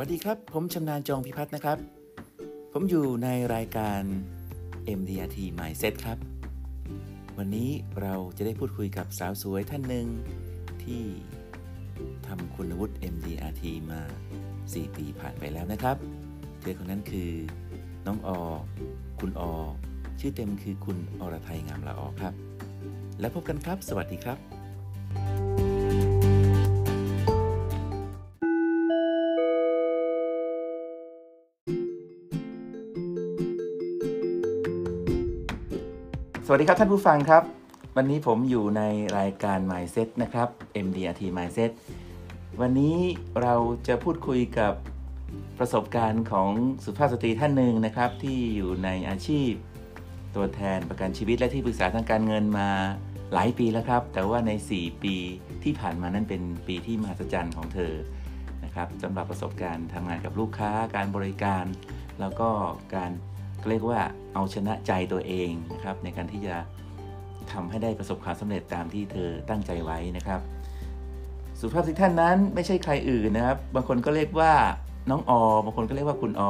วัสดีครับ ผมชำนาญจงพิพัฒน์นะครับ ผมอยู่ในรายการ MDRT Mindset ครับ วันนี้เราจะได้พูดคุยกับสาวสวยท่านหนึ่งที่ทำคุณวุฒิ MDRT มา 4 ปีผ่านไปแล้วนะครับ เธอคนนั้นคือน้องอคุณอชื่อเต็มคือคุณอรไทยงามละออครับ แล้วพบกันครับ สวัสดีครับ สวัสดีครับท่านผู้ฟังครับ วันนี้ผมอยู่ในรายการ Mindset นะครับ MDRT Mindset วันนี้เราจะพูดคุยกับประสบการณ์ของสุภาพสตรีท่านหนึ่งนะครับ ที่อยู่ในอาชีพ ตัวแทนประกันชีวิตและที่ปรึกษาทางการเงินมาหลายปีแล้วครับ แต่ว่าใน 4 ปีที่ผ่านมานั้นเป็นปีที่มหัศจรรย์ของเธอนะครับสำหรับประสบการณ์ทำงานกับลูกค้าการบริการ แล้วก็การ เรียกว่าเอาชนะใจตัวเองนะครับ ในการที่จะทำให้ได้ประสบความสำเร็จตามที่เธอตั้งใจไว้นะครับ สุภาพสิท่านนั้นไม่ใช่ใครอื่นนะครับ บางคนก็เรียกว่าน้องอบางคนก็เรียกว่าคุณอ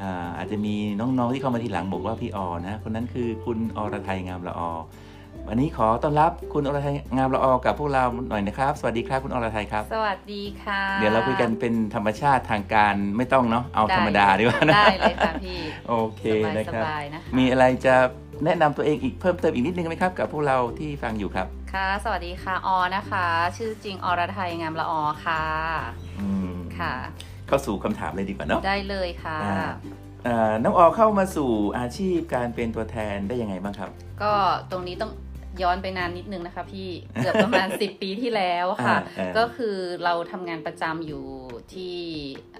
อาอาจจะมีน้องๆที่เข้ามาทีหลังบอกว่าพี่อนะคนนั้นคือคุณอรไทยงามละอ วันนี้ขอต้อนรับคุณอรไทยงามละอกับพวกเราหน่อยนะครับ สวัสดีครับคุณอรไทยครับ สวัสดีค่ะ เดี๋ยวเราคุยกันเป็นธรรมชาติทางการไม่ต้องเนาะเอาธรรมดาดีกว่านะได้เลยค่ะพี่โอเคสบายนะครับสบายนะคะมีอะไรจะแนะนำตัวเองอีกเพิ่มเติมอีกนิดนึงไหมครับกับพวกเราที่ฟังอยู่ครับค่ะ สวัสดีค่ะออนะคะ ชื่อจริงอรไทยงามละออค่ะอืมค่ะ เข้าสู่คำถามเลยดีกว่าเนาะได้เลยค่ะอ่าเอ่อน้องออเข้ามาสู่อาชีพการเป็นตัวแทนได้ยังไงบ้างครับ ก็ตรงนี้ต้อง ย้อนไปนานนิดนึงนะคะพี่เกือบประมาณ 10 ปีที่แล้วค่ะอ่าอ่าก็คือเราทำงานประจำอยู่ที่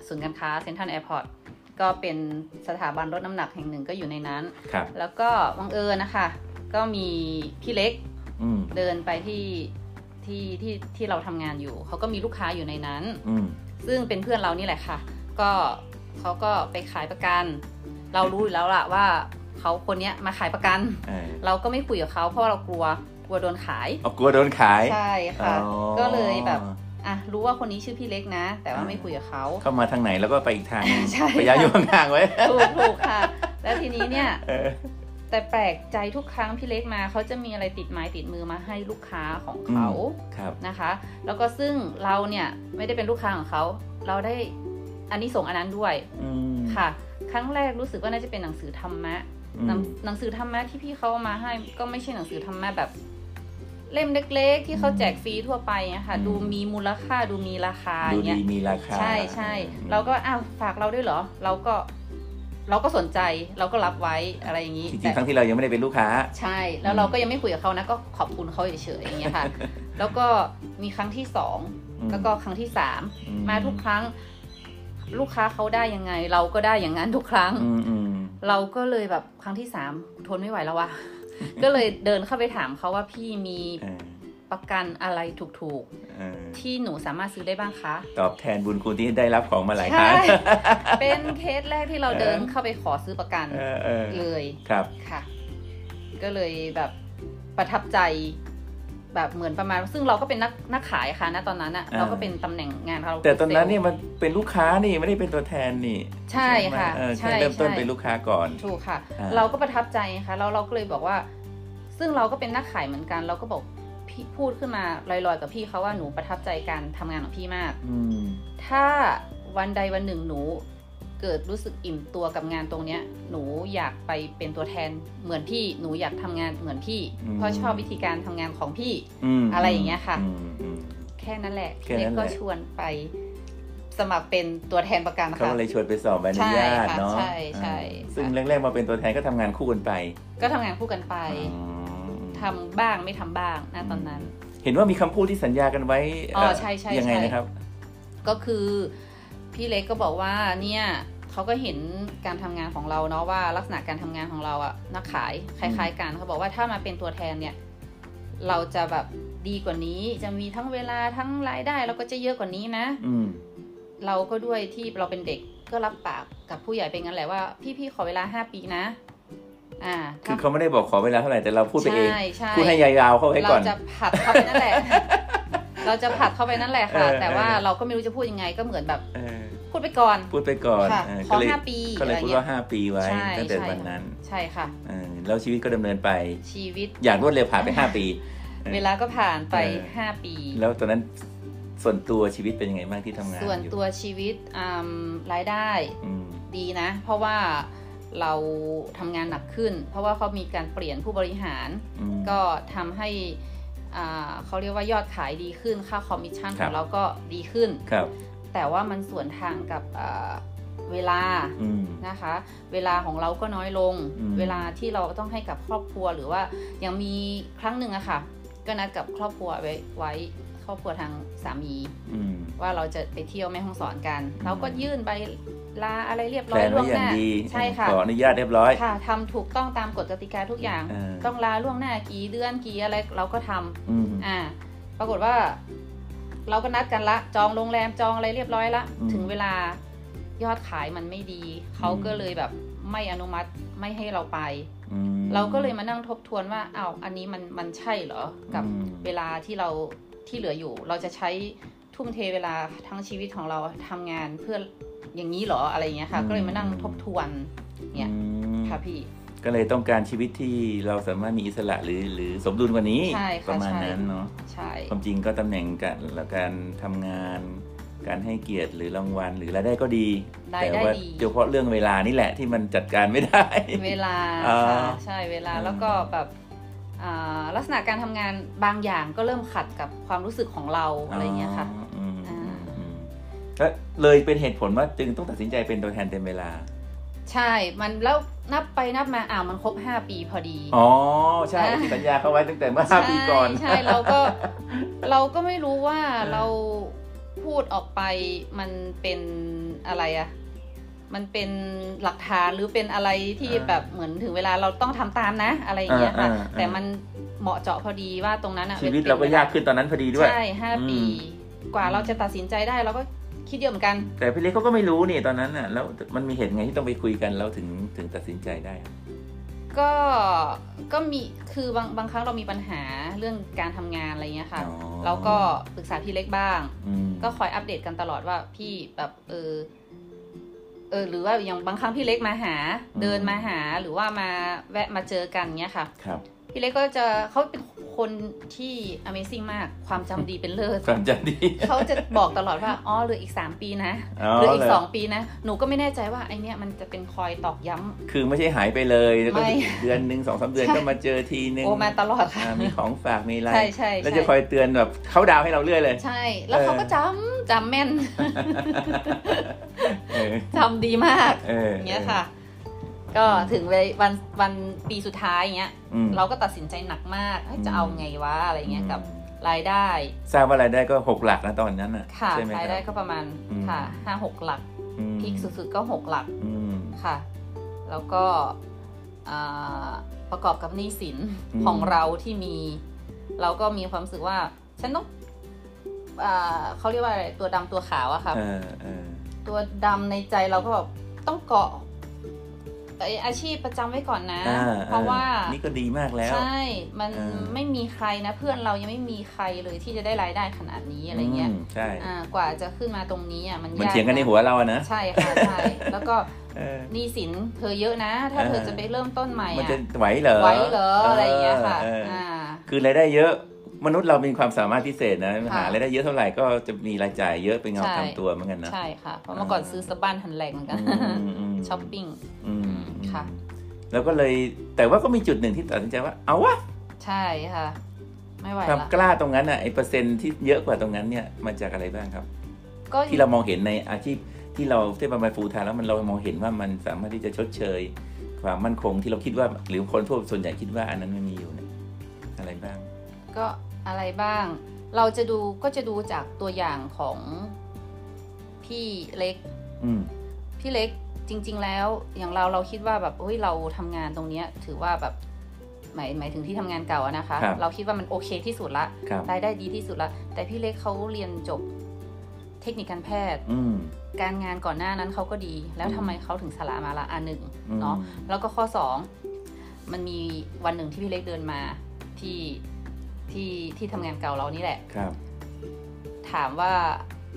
ศูนย์การค้าเซ็นทรัลแอร์พอร์ตก็เป็นสถาบันลดน้ำหนักแห่งหนึ่งก็อยู่ในนั้นครับแล้วก็บังเอิญนะคะ ก็มีพี่เล็กอืมเดินไปที่ที่ที่ที่เราทำงานอยู่ เขาก็มีลูกค้าอยู่ในนั้นอืมซึ่งเป็นเพื่อนเรานี่แหละค่ะ ก็เขาก็ไปขายประกัน เรารู้อยู่แล้วล่ะว่า เขาคนเนี้ยมาขายประกัน เออเราก็ไม่คุยกับเขาเพราะเรากลัวกลัวโดนขาย เอากลัวโดนขายใช่ค่ะ อ๋อก็เลยแบบ อะรู้ว่าคนนี้ชื่อพี่เล็กนะ แต่ว่าไม่คุยกับเขา เข้ามาทางไหนแล้วก็ไปอีกทางหนึ่งใช่ พยายามอยู่ห่างๆไว้ถูกถูกค่ะ แล้วทีนี้เนี่ย เออ แต่แปลกใจทุกครั้งพี่เล็กมาเขาจะมีอะไรติดไม้ติดมือมาให้ลูกค้าของเขาครับนะคะ แล้วก็ซึ่งเราเนี่ยไม่ได้เป็นลูกค้าของเขา เราได้อันนี้ส่งส์อันนั้นด้วยอืมค่ะ ครั้งแรกรู้สึกว่าน่าจะเป็นหนังสือธรรมะอืม หนังหนังสือธรรมะที่พี่เขาเอามาให้ก็ไม่ใช่หนังสือธรรมะแบบ เล่มเล็ก ๆ ที่เขาแจกฟรีทั่วไปอะค่ะดูมีมูลค่าดูมีราคาอดูย่างเงี้ดียมีราคา ใช่ใช่อืมเราก็อ้าวฝากเราด้วยเหรอ เราก็เราก็สนใจเราก็รับไว้อะไรอย่างนี้จริแต่งๆครั้งที่เรายังไม่ได้เป็นลูกค้า ใช่ แล้วเราก็ยังไม่คุยกับเขานะก็ขอบคุณเขาเฉยๆอย่างเงี้ยค่ะ แล้วก็มีครั้งที่สองอืมแล้วก็ครั้งที่สามอืมาทุกครั้ง ลูกค้าเขาได้ยังไง เราก็ได้อย่างนั้นทุกครั้งอืมอืม เราก็เลยแบบครั้งที่สามทนไม่ไหวแล้ววะ ก็เลยเดินเข้าไปถามเขาว่าพี่มีเออประกันอะไรถูกเออๆที่หนูสามารถซื้อได้บ้างคะ ตอบแทนบุญคุณที่ได้รับของมาหลายครั้งใช่เป็นเคสแรกที่เราเดินเข้าไปขอซื้อประกันเออเออเลยครับค่ะ ก็เลยแบบประทับใจ แบบเหมือนประมาณ ซึ่งเราก็เป็นนักนักขายค่ะณตอนนั้นอะอ่าเราก็เป็นตำแหน่งงานเราแต่ตอนนั้นซลล์เนี่ยมันเป็นลูกค้านี่ไม่ได้เป็นตัวแทนนี่ ใช่ไหมค่ะเออใช่แค่เริ่มต้นใช่เป็นลูกค้าก่อนถูกค่ะอ่าเราก็ประทับใจค่ะแล้วเราก็เลยบอกว่า ซึ่งเราก็เป็นนักขายเหมือนกัน เราก็บอกพี่พูดขึ้นมาลอยๆกับพี่เขาว่าหนูประทับใจการทำงานของพี่มากอืมถ้าวันใดวันหนึ่งหนู เกิดรู้สึกอิ่มตัวกับงานตรงเนี้ย หนูอยากไปเป็นตัวแทนเหมือนพี่หนูอยากทำงานเหมือนพี่ เพราะชอบวิธีการทำงานของพี่อืมอะไรอย่างเงี้ยค่ะอืมอืมแค่นั้นแหละแค่พี่เล็นั้กนแหละก็ชวนไปสมัครเป็นตัวแทนประกันเขาค่ะเลยชวนไปสอบใบอนุญาตใช่ค่ะเนาะใช่ใช่อ่าซึ่งค่ะแรกๆมาเป็นตัวแทนก็ทำงานคู่กันไป ก็ทำงานคู่กันไปอืมทำบ้างไม่ทำบ้างนะตอนนั้น เห็นว่ามีคำพูดที่สัญญากันไว้อ๋อเอ่อใช่ใช่ยังไงใช่นะครับ ก็คือ พี่เล็กก็บอกว่าเนี่ยเขาก็เห็นการทำงานของเราเนาะว่าลักษณะการทำงานของเราอะนักขายคล้ายๆกันเขาบอกว่าถ้ามาเป็นตัวแทนเนี่ย เราจะแบบดีกว่านี้จะมีทั้งเวลาทั้งรายได้เราก็จะเยอะกว่านี้นะ อืมเราก็ด้วยที่เราเป็นเด็กก็รับปากกับผู้ใหญ่เป็นงั้นแหละว่าพี่ๆขอเวลาห้าปีนะอ่าคือเขาไม่ได้บอกขอเวลาเท่าไหร่แต่เราพูดไปเองใช่ใช่พูดให้ยาวๆเข้าไว้เราก่อนจะผลักเข้าไปนั่นแหละ เราจะผลักเข้าไปนั่นแหละค่ะเออแต่ว่าเออเราก็ไม่รู้จะพูดยังไงก็เหมือนแบบเออพูดไปก่อน พูดไปก่อนค่ะเออขก็อเลยห้าปีก็เลยอะไรพูดเงี้ยว่าห้าปีไว้ใช่ตั้งแต่ใช่วันนั้น ใช่ค่ะเออแล้วชีวิตก็ดำเนินไปชีวิต อย่างรวดเร็วผ่านไปห้าปีออเวลาก็ผ่านไปเออห้าปี แล้วตอนนั้นส่วนตัวชีวิตเป็นยังไงบ้างที่ทำงาน ส่วนอยู่ตัวชีวิตอืมรายได้อืมดีนะ เพราะว่าเราทำงานหนักขึ้น เพราะว่าเขามีการเปลี่ยนผู้บริหารอืมก็ทำให้อ่า เขาเรียกว่ายอดขายดีขึ้นค่าคอมมิชชั่นคขรับองเราก็ดีขึ้นครับ แต่ว่ามันส่วนทางกับอ่าเวลาอืมนะคะ เวลาของเราก็น้อยลงอืมเวลาที่เราต้องให้กับครอบครัวหรือว่ายังมีครั้งหนึ่งอะค่ะ ก็นัดกับครอบครัวไว้ไว้ค รอบครัวทางสามีอืมว่าเราจะไปเที่ยวแม่ห้องสอนกันอืมเราก็ยื่นใบลาอะไรเรียบแพร้ลอยนล่ไว้วงอย่าหงน้าดีใช่ค่ะขออนุญาตเรียบร้อยค่ะทำถูกต้องตามกฎกติกาทุกอย่างอ่าต้องลาล่วงหน้ากี่เดือนกี่อะไรเราก็ทำอืมอ่า ปรากฏว่า เราก็นัดกันละ จองโรงแรมจองอะไรเรียบร้อยละอืมถึงเวลายอดขายมันไม่ดี เขาอืมก็เลยแบบไม่อนุมัติไม่ให้เราไปอืมเราก็เลยมานั่งทบทวนว่าอ้าวอันนี้มันมันใช่เหรอ กับอืมเวลาที่เรา ที่เหลืออยู่ เราจะใช้ทุ่มเทเวลาทั้งชีวิตของเราทำงานเพื่ออย่างนี้เหรออะไรอย่างเงี้ยค่ะ ก็เลยมานั่งทบทวนเนี่ยอืมค่ะพี่ก็เลยต้องการชีวิตที่เราสามารถมีอิสระหรือหรือสมดุลกว่านี้ใช่ปค่ะระมาณใช่นั้นเนาะใช่ความจริงก็ตำแหน่งการและการทำงาน การให้เกียรติหรือรางวัลหรือรายได้ก็ดีรายแต่ได้ว่าดีเฉพาะเรื่องเวลานี่แหละที่มันจัดการไม่ได้ เวลาอ่าค่ะใช่เวลาอืมแล้วก็แบบอ่า ลักษณะการทำงานบางอย่างก็เริ่มขัดกับความรู้สึกของเราอะไรเงี้ยค่ะก็เลยเป็นเหตุผลว่าจึงต้องตัดสินใจเป็นตัวแทนเต็มเวลา ใช่มันแล้วนับไปนับมาอ้าวมันครบ 5 ปีพอดี อ๋อ ใช่สัญญาเขาไว้ตั้งแต่เมื่อห้าปีก่อน ใช่เราก็เราก็ไม่รู้ว่าเราพูดออกไปมันเป็นอะไรอะ มันเป็นหลักฐานหรือเป็นอะไรที่อ่าแบบเหมือนถึงเวลาเราต้องทำตามนะ อะไรอย่างเงี้ยค่ะอ่าอ่าอ่าแต่มันเหมาะเจาะพอดีว่าตรงนั้นอะชีวิตป็นเราก็ป็นยากขึ้นตอนนั้นพอดีด้วยใช่ห้าอืมปี กว่าเราจะตัดสินใจได้เราก็คิดเยอะเหมือนกัน แต่พี่เล็กเขาก็ไม่รู้นี่ตอนนั้นน่ะแล้วมันมีเหตุไงที่ต้องไปคุยกันแล้วถึงถึงตัดสินใจได้ ก็ก็มีคือบางบางครั้งเรามีปัญหาเรื่องการทำงานอะไรเงี้ยค่ะอ๋อเราก็ปรึกษาพี่เล็กบ้างอืมก็คอยอัปเดตกันตลอดว่าพี่แบบเออ เออหรือว่าอย่างบางครั้งพี่เล็กมาหาเดินมาหาหรือว่ามาแวะมาเจอกันเงี้ยค่ะ ครับ พี่เล็กก็จะเขาเป็นคนที่ Amazing มากความจำดีเป็นเลิศความจำดี เขาจะบอกตลอดว่าอ๋อเหลืออีก 3 ปีนะอ๋อเหลืออีเหกรอสองปีนะ หนูก็ไม่แน่ใจว่าไอเนี้ยมันจะเป็นคอยตอกย้ำคือไม่ใช่หายไปเลยแล้วก็ไม่เดือนหนึ่งสองสามเดือนใช่ก็มาเจอทีนึงโอมาตลอดค่ะอ่ามีของฝากมีอะไรใช่ใช่แล้วใช่จะคอยเตือนแบบเขาดาวให้เราเรื่อยเลย ใช่ แล้วเขาก็เออจำจำแม่นเออจำดีมากเอออย่างเงี้ยค่ะ ก็ถึงเวลวันวันปีสุดท้ายอย่างเงี้ยอืมเราก็ตัดสินใจหนักมากเอ้ยจะเอาไงวะอะไรเงี้ยกับรายได้ทราบว่ารายได้ก็หกหลักนะตอนนั้นน่ะค่ะใช่ไหมรายคได้รับก็ประมาณอืมค่ะห้าหกหลักอืมพีคสุดๆก็หกหลักอืมค่ะ แล้วก็อ่าประกอบกับหนี้สินอืมของเราที่มี เราก็มีความรู้สึกว่า ฉันต้องอ่าเขาเรียกว่าอะไรตัวดำตัวขาวอะค่ะเออเออตัวดำในใจเราก็แบบต้องเกาะไออาชีพประจำไว้ก่อนนะอ่เพราะว่านี่ก็ดีมากแล้ว ใช่ มันเออไม่มีใครนะเพื่อนเรายังไม่มีใครเลยที่จะได้รายได้ขนาดนี้อะไรเงี้ยมใช่อ่ากว่าจะขึ้นมาตรงนี้อะมันมันยากเถียงกันในหัวเราอะนะใช่ค่ะใช่แล้วก็เออหนี้สินเธอเยอะนะ ถ้าเออเธอจะไปเริ่มต้นใหม่มันอะจะไหวเหรอไหวเหรออะไรอย่างเงี้ยค่ะเออเอออ่าคือรายได้เยอะ มนุษย์เรามีความสามารถพิเศษนะค่ะหารายได้เยอะเท่าไหร่ก็จะมีรายจ่ายเยอะเป็นเงาใช่ตามตัวเหมือนกันนะ ใช่ค่ะ เพราะเมื่อก่อนซื้อสบ้านหันแหลกเหมือนกันอืมช้อปปิ้งอืมค่ะ แล้วก็เลยแต่ว่าก็มีจุดหนึ่งที่ตัดสินใจว่า เอาวะ ใช่ค่ะ ไม่ไหวความละกล้าตรงนั้นอะไอเปอร์เซ็นต์ที่เยอะกว่าตรงนั้นเนี่ยมาจากอะไรบ้างครับ ก็ที่เรามองเห็นในอาชีพที่เราที่ประมาณฟูทาแล้วมันเรามองเห็นว่ามันสามารถที่จะชดเชย ความมั่นคงที่เราคิดว่า หรือคนทั่วส่วนใหญ่คิดว่าอันนั้นไม่มีอยู่เนี่ยอะไรบ้าง ก็ อะไรบ้าง เราจะดูก็จะดูจากตัวอย่างของพี่เล็กอืมพี่เล็กจริง ๆ แล้วอย่างเราเราคิดว่าแบบเฮ้ยเราทำงานตรงเนี้ย ถือว่าแบบหมายหมายถึงที่ทำงานเก่าอะนะคะครับเราคิดว่ามันโอเคที่สุดละครับรายได้ดีที่สุดละ แต่พี่เล็กเขาเรียนจบเทคนิคการแพทย์อืมการงานก่อนหน้านั้นเขาก็ดี แล้วทำไมเขาถึงสละมาละอันหนึ่งอืมเนาะแล้วก็ข้อสองมันมีวันหนึ่งที่พี่เล็กเดินมาที่ ที่ที่ทำงานเก่าเรานี่แหละ ครับ ถามว่า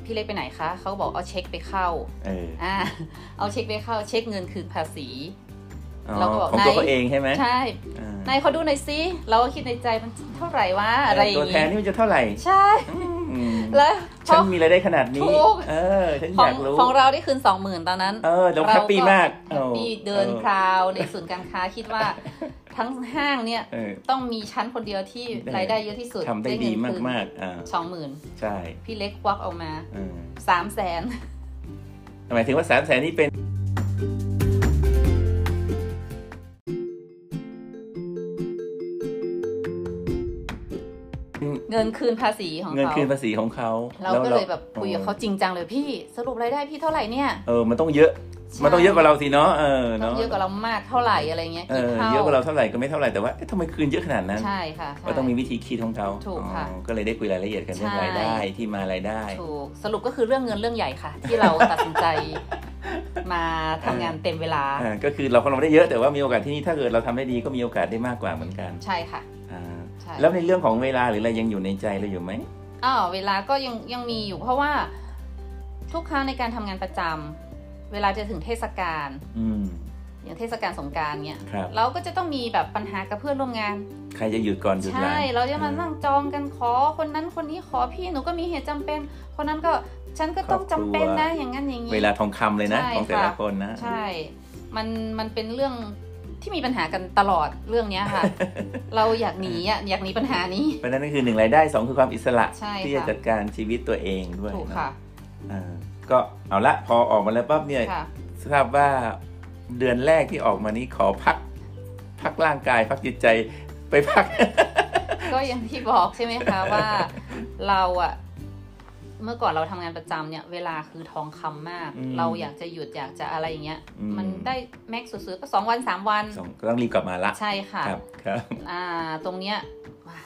พี่เล็กไปไหนคะเขาบอกเอาเช็คไปเข้าเอออ่าเอาเช็คไปเข้า เช็คเงินคืนภาษีอ๋อเราก็บอกของตัวไหนเขาเองใช่ไหมใช่อ่านายเขาดูหน่อยสิเราก็คิดในใจมันเท่าไหร่วะอะไรอย่าตัวงแทนงี้นี่มันจะเท่าไหร่ ใช่อืม แล้วพฉัอนมีรายได้ขนาดนี้ถูกเออ ฉันขอองยากรู้ของเราได้คืนสองหมื่นตอนนั้น เออเราแฮปปี้มากแฮปปี้ออเดินคราวในศูนย์การค้าคิดว่าทั้งห้างเนี่ยเออต้องมีชั้นคนเดียวที่ได้รายได้เยอะที่สุดทำได้ดีมากมากๆอ่าสองหมื่นใช่ พี่เล็กควักออกมาเออสามแสนหมายถึงว่าสามแสนนี่เป็น เงินคืนภาษีของเงินเขาคืนภาษีของเขาเราก็เลยแบบคุยกับเขาจริงจังเลยพี่สรุปรายได้พี่เท่าไหร่เนี่ยเออมันต้องเยอะใช่มันต้องเยอะกว่าเราสิเนาะเออต้อเนาะงเยอะกว่าเรามากเท่าไหร่อะไรเงี้ยเอกี่อเท่าเยอะกว่าเราเท่าไหร่ก็ไม่เท่าไหร่แต่ว่าเอ๊ะทำไมคืนเยอะขนาดนั้นใช่ค่ะใช่ก็ต้องมีวิธีคิดของเขาถูกค่ะอ๋อก็เลยได้คุยรายละเอียดกันเรื่องใช่รายได้ที่มารายได้ถูกสรุปก็คือเรื่องเงินเรื่องใหญ่ค่ะ ที่เราตัดสินใจมาทำงานเต็มเวลาอ่าก็คือเราเราได้เยอะแต่ว่ามีโอกาสที่นี่ถ้าเกิดเราทำได้ดีก็มีโอกาสได้มากกว่าเหมือนกัน ใช่ค่ะอ่าใช่ แล้วในเรื่องของเวลาหรืออะไรยังอยู่ในใจเราอยู่ไหมอ้าวเวลาก็ยังยังมีอยู่เพราะว่าทุกครั้งในการทำงานประจำเวลาจะถึงเทศกาลอืมอย่างเทศกาลสงกรารเนี่ยครับเราก็จะต้องมีแบบปัญหากับเพื่อนร่วมงาน ใครจะหยุดก่อนหยุดหลังใช่ เราจะมานั่งจองกันขอคนนั้นคนนี้ขอพี่หนูก็มีเหตุจำเป็น คนนั้นก็ฉันก็ต้องจำเป็นนะอย่างนั้นอย่างนี้เวลาทองคำเลยนะใช่ของแต่ละค่ะคนนะ ใช่ มันมันเป็นเรื่อง ที่มีปัญหากันตลอดเรื่องเนี้ยค่ะ เราอยากหนีอะอยากหนีปัญหานี้เพราะฉะนั้นก็คือหนึ่งรายได้สองคือความอิสระใช่ที่จะค่ะจัดการชีวิตตัวเองด้วยถูกเนอค่ะอ่าก็เอาละพอออกมาแล้วปั๊บเนี่ยค่ะทราบว่าเดือนแรกที่ออกมานี้ขอพัก พักร่างกาย พักจิตใจไปพัก ก็อย่างที่บอกใช่ไหมคะว่า เราอะ เมื่อก่อนเราทำงานประจำเนี่ย เวลาคือทองคำมากอืมเราอยากจะหยุดอยากจะอะไรอย่างเงี้ยอืมมันได้แม็กซ์สุดๆก็สองวันสามวันสองก็ต้องรีบกลับมาละ ใช่ค่ะครับครับอ่าตรงเนี้ยว้าย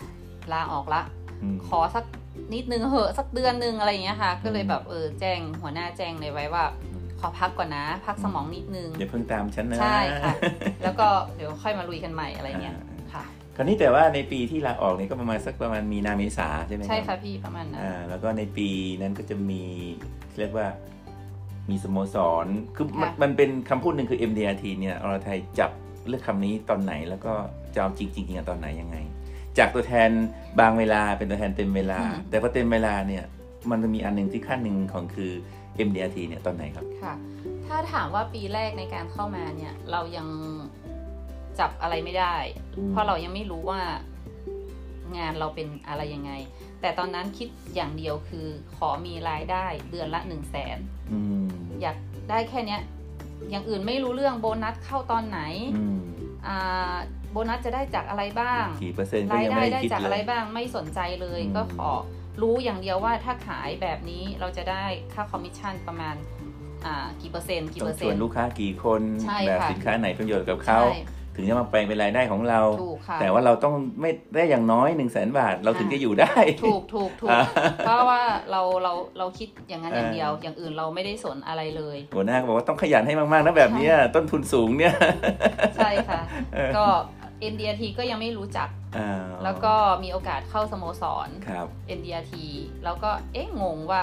ลาออกละอืมขอสักนิดนึงเหอะสักเดือนนึงอะไรอย่างเงี้ยค่ะ ก็เลยอืมแบบเออแจ้งหัวหน้าแจ้งเลยไว้ว่า ขอพักก่อนนะ พักสมองนิดนึงอย่าเพิ่งตามฉันนะใช่ค่ะ แล้วก็เดี๋ยวค่อยมาลุยกันใหม่อะไรเงี้ยอ่า ค่ะคราวนี้แต่ว่าในปีที่ลาออกเนี่ยก็ประมาณสักประมาณมีนาเมษาใช่ไหมรับใช่ค่ะพี่ประมาณนั้นอ่าแล้วก็ในปีนั้นก็จะมีเรียกว่ามีสโมสรคือมันค่ะมันเป็นคำพูดหนึ่งคือ MDRT เนี่ยอรไทยจับเลือกคำนี้ตอนไหนแล้วก็จะเอาจริงจริงๆอะตอนไหนยังไง จากตัวแทนบางเวลาเป็นตัวแทนเต็มเวลา แต่พอเต็มเวลาเนี่ยมันจะมีอันหนึ่งที่ขั้นหนึ่งของคือ MDRT เนี่ยตอนไหนครับค่ะ ถ้าถามว่าปีแรกในการเข้ามาเนี่ยเรายัง จับอะไรไม่ได้อืมเพราะเรายังไม่รู้ว่างานเราเป็นอะไรยังไง แต่ตอนนั้นคิดอย่างเดียวคือขอมีรายได้เดือนละหนึ่งแสนอืมอยากได้แค่เนี้ย อย่างอื่นไม่รู้เรื่องโบนัสเข้าตอนไหนอืมอ่าโบนัสจะได้จากอะไรบ้างกี่เปอร์เซ็นต์ก็รายยังได้ไม่ได้ได้คิดจากเลอะไรยบ้างไม่สนใจเลยอืมก็ขอรู้อย่างเดียวว่าถ้าขายแบบนี้เราจะได้ค่าคอมมิชชั่นประมาณอ่ากี่เปอร์เซ็นต์กี่ต้อเปองร์ชเซ็วนนต์ลูกค้ากี่คนใช่แบบค่ะสินค้าไหนประโยชน์กับเขาใช่ ถึงจะมาแปลงเป็นรายได้ของเรา ถูกค่ะแต่ว่าเราต้องไม่ได้อย่างน้อย1นึ่งแสนบาทเราถึงอ่าจะอยู่ได้ ถูกถูกถูกอ่าเพราะว่าเราเราเราคิดอย่างนั้นอย่างอ่าเดียว อย่างอื่นเราไม่ได้สนอะไรเลยหัวหน้าก็บอกว่าต้องขยันให้มากๆนะแบบเนี้ยต้นทุนสูงเนี่ย ใช่ค่ะเออก็ MDRT ก็ยังไม่รู้จักอ่าแล้วก็มีโอกาสเข้าสโมสรครับ MDRT แล้วก็เอ๊ะงงว่า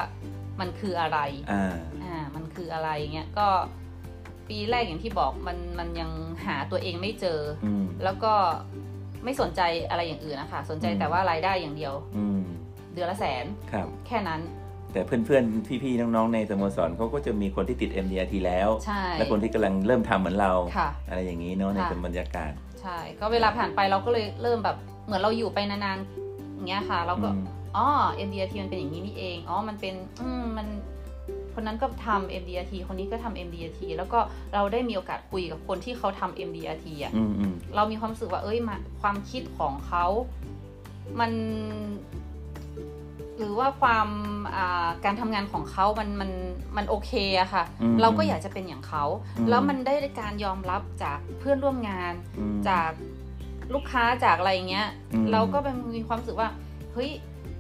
มันคืออะไร อ่าอ่ามันคืออะไรเงี้ย ก็ ปีแรกอย่างที่บอกมันมันยังหาตัวเองไม่เจออืมแล้วก็ไม่สนใจอะไรอย่างอื่นนะคะ สนใจอืมแต่ว่ารายได้อย่างเดียวอืมเดือนละแสนครับ แค่นั้น แต่เพื่อนๆ พี่ๆ น้องๆ ในสโมสรเขาก็จะมีคนที่ติด MDRT แล้วใช่และคนที่กำลังเริ่มทำเหมือนเราค่ะอะไรอย่างนี้เนาะในค่ะบรรยากาศ ใช่ ก็เวลาผ่านไปเราก็เลยเริ่มแบบเหมือนเราอยู่ไปนานๆอย่างเงี้ยค่ะ เราก็อืมอ๋อ MDRT มันเป็นอย่างนี้นี่เอง อ๋อ มันเป็น อืม มัน คนนั้นก็ทำ MDRT คนนี้ก็ทำ MDRT แล้วก็เราได้มีโอกาสคุยกับคนที่เขาทำ MDRT อะอืมอืมเรามีความรู้สึกว่าเอ้ยมาความคิดของเขามัน หรือว่าความอ่าการทำงานของเขามันมันมันโอเคอะค่ะอืมเราก็อยากจะเป็นอย่างเขาอืมแล้วมันได้การยอมรับจากเพื่อนร่วมงานอืมจากลูกค้าจากอะไรเงี้ยอืมเราก็เป็นมีความรู้สึกว่าเฮ้ย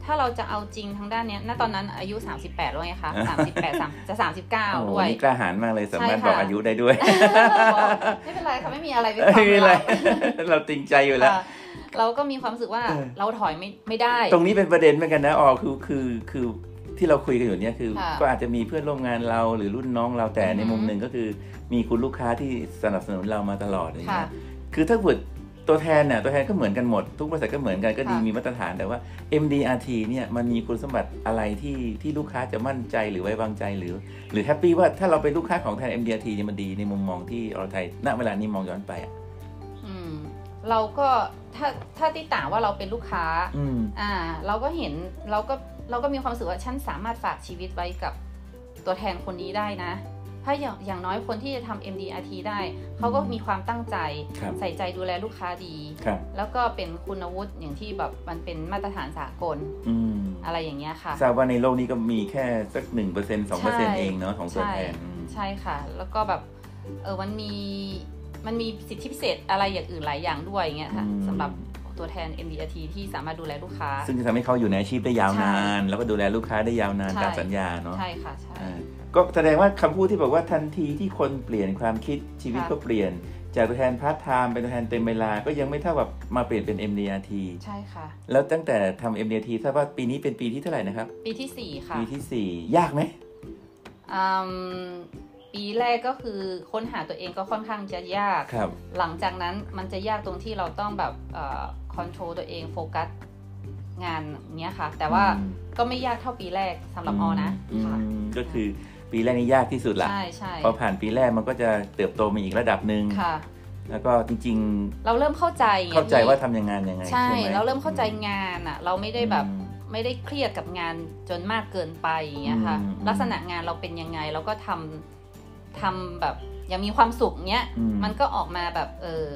ถ้าเราจะเอาจริงทางด้านเนี้ยณตอนนั้นอายุ 38แล้วไงคะ38 3จะโอ้39โหด้วยนี่กล้าหาญมากเลยสามารถใช่ค่ะบอกอายุได้ด้วย ไม่เป็นไรค่ะไม่มีอะไรไปไม่มีอะไรควาเราจริงใจอยู่แล้วค่ะเราก็มีความรู้สึกว่าเออเราถอยไม่ไม่ได้ ตรงนี้เป็นประเด็นเหมือนกันนะอ๋อคือคือคือที่เราคุยกันอยู่เนี่ยคือค่ะก็อาจจะมีเพื่อนร่วมงานเราหรือรุ่นน้องเราแต่ในอือฮึมุมหนึ่งก็คือ มีคุณลูกค้าที่สนับสนุนเรามาตลอดอย่างค่ะเงี้ยคือถ้าเกิด ตัวแทนเนี่ยตัวแทนก็เหมือนกันหมด ทุกบริษัทก็เหมือนกันก็ดีค่ะมีมาตรฐานแต่ว่า MDRT เนี่ยมันมีคุณสมบัติอะไรที่ที่ลูกค้าจะมั่นใจหรือไว้วางใจหรือ หรือแฮปปี้ว่าถ้าเราเป็นลูกค้าของแทน MDRT เนี่ยมันดีในมุมมองที่อรไทยณเวลานี้มองย้อนไปอะอืมเราก็ถ้าถ้าติต่างว่าเราเป็นลูกค้าอืมอ่า เราก็เห็นเราก็เราก็มีความรู้สึกว่าฉันสามารถฝากชีวิตไว้กับตัวแทนคนนี้ได้นะ ถ้าอย่างอย่างน้อยคนที่จะทำ MDRT ได้ เขาก็มีความตั้งใจครับใส่ใจดูแลลูกค้าดีครับแล้วก็เป็นคุณวุฒิอย่างที่แบบมันเป็นมาตรฐานสากลอืมอะไรอย่างเงี้ยค่ะทราบว่าในโลกนี้ก็มีแค่สักหนึ่งเปอร์เซ็นต์สองเปอร์เซ็นต์ใช่เองเนาะของตัวใช่แทนอืมใช่ค่ะ แล้วก็แบบเออมันมีมันมีสิทธิพิเศษอะไรอย่างอื่นหลายอย่างด้วยอย่างเงี้ยค่ะอืมสำหรับตัวแทน MDRT ที่สามารถดูแลลูกค้า ซึ่งจะทำให้เขาอยู่ในอาชีพได้ยาวนาน แล้วก็ดูแลลูกค้าได้ยาวนานใช่ตามสัญญาเนาะใช่ค่ะใช่อ่า ก็แสดงว่าคำพูดที่บอกว่าทันทีที่คนเปลี่ยนความคิดชีวิตค่ะก็เปลี่ยน จากตัวแทนพาร์ทไทม์เป็นตัวแทนเต็มเวลาก็ยังไม่เท่ากับมาเปลี่ยนเป็น MDRT ใช่ค่ะ แล้วตั้งแต่ทำ MDRT ทราบว่าปีนี้เป็นปีที่เท่าไหร่นะครับ ปีที่สี่ค่ะ ปีที่สี่ยากไหมอืมปีแรกก็คือค้นหาตัวเองก็ค่อนข้างจะยากครับหลังจากนั้นมันจะยากตรงที่เราต้องแบบเอ่อ control ตัวเองโฟกัสงานเนี้ยค่ะ แต่ว่าอืมก็ไม่ยากเท่าปีแรกสำหรับออนะอืค่ะมก็คือ ปีแรกนี่ยากที่สุดละใช่ใช่พอผ่านปีแรกมันก็จะเติบโตมาอีกระดับหนึ่งค่ะ แล้วก็จริงเราเริ่มเข้าใจๆไงเข้าใจพี่ว่าทำยังไงยังไงใช่ใช่ไหมเราเริ่มเข้าใจงานอะ เราไม่ได้แบบอืมไม่ได้เครียดกับงานจนมากเกินไปอย่างเงี้ยค่ะอืมลักษณะงานเราเป็นยังไงเราก็ทำทำแบบยังมีความสุขเนี้ยอืมันก็ออกมาแบบเออ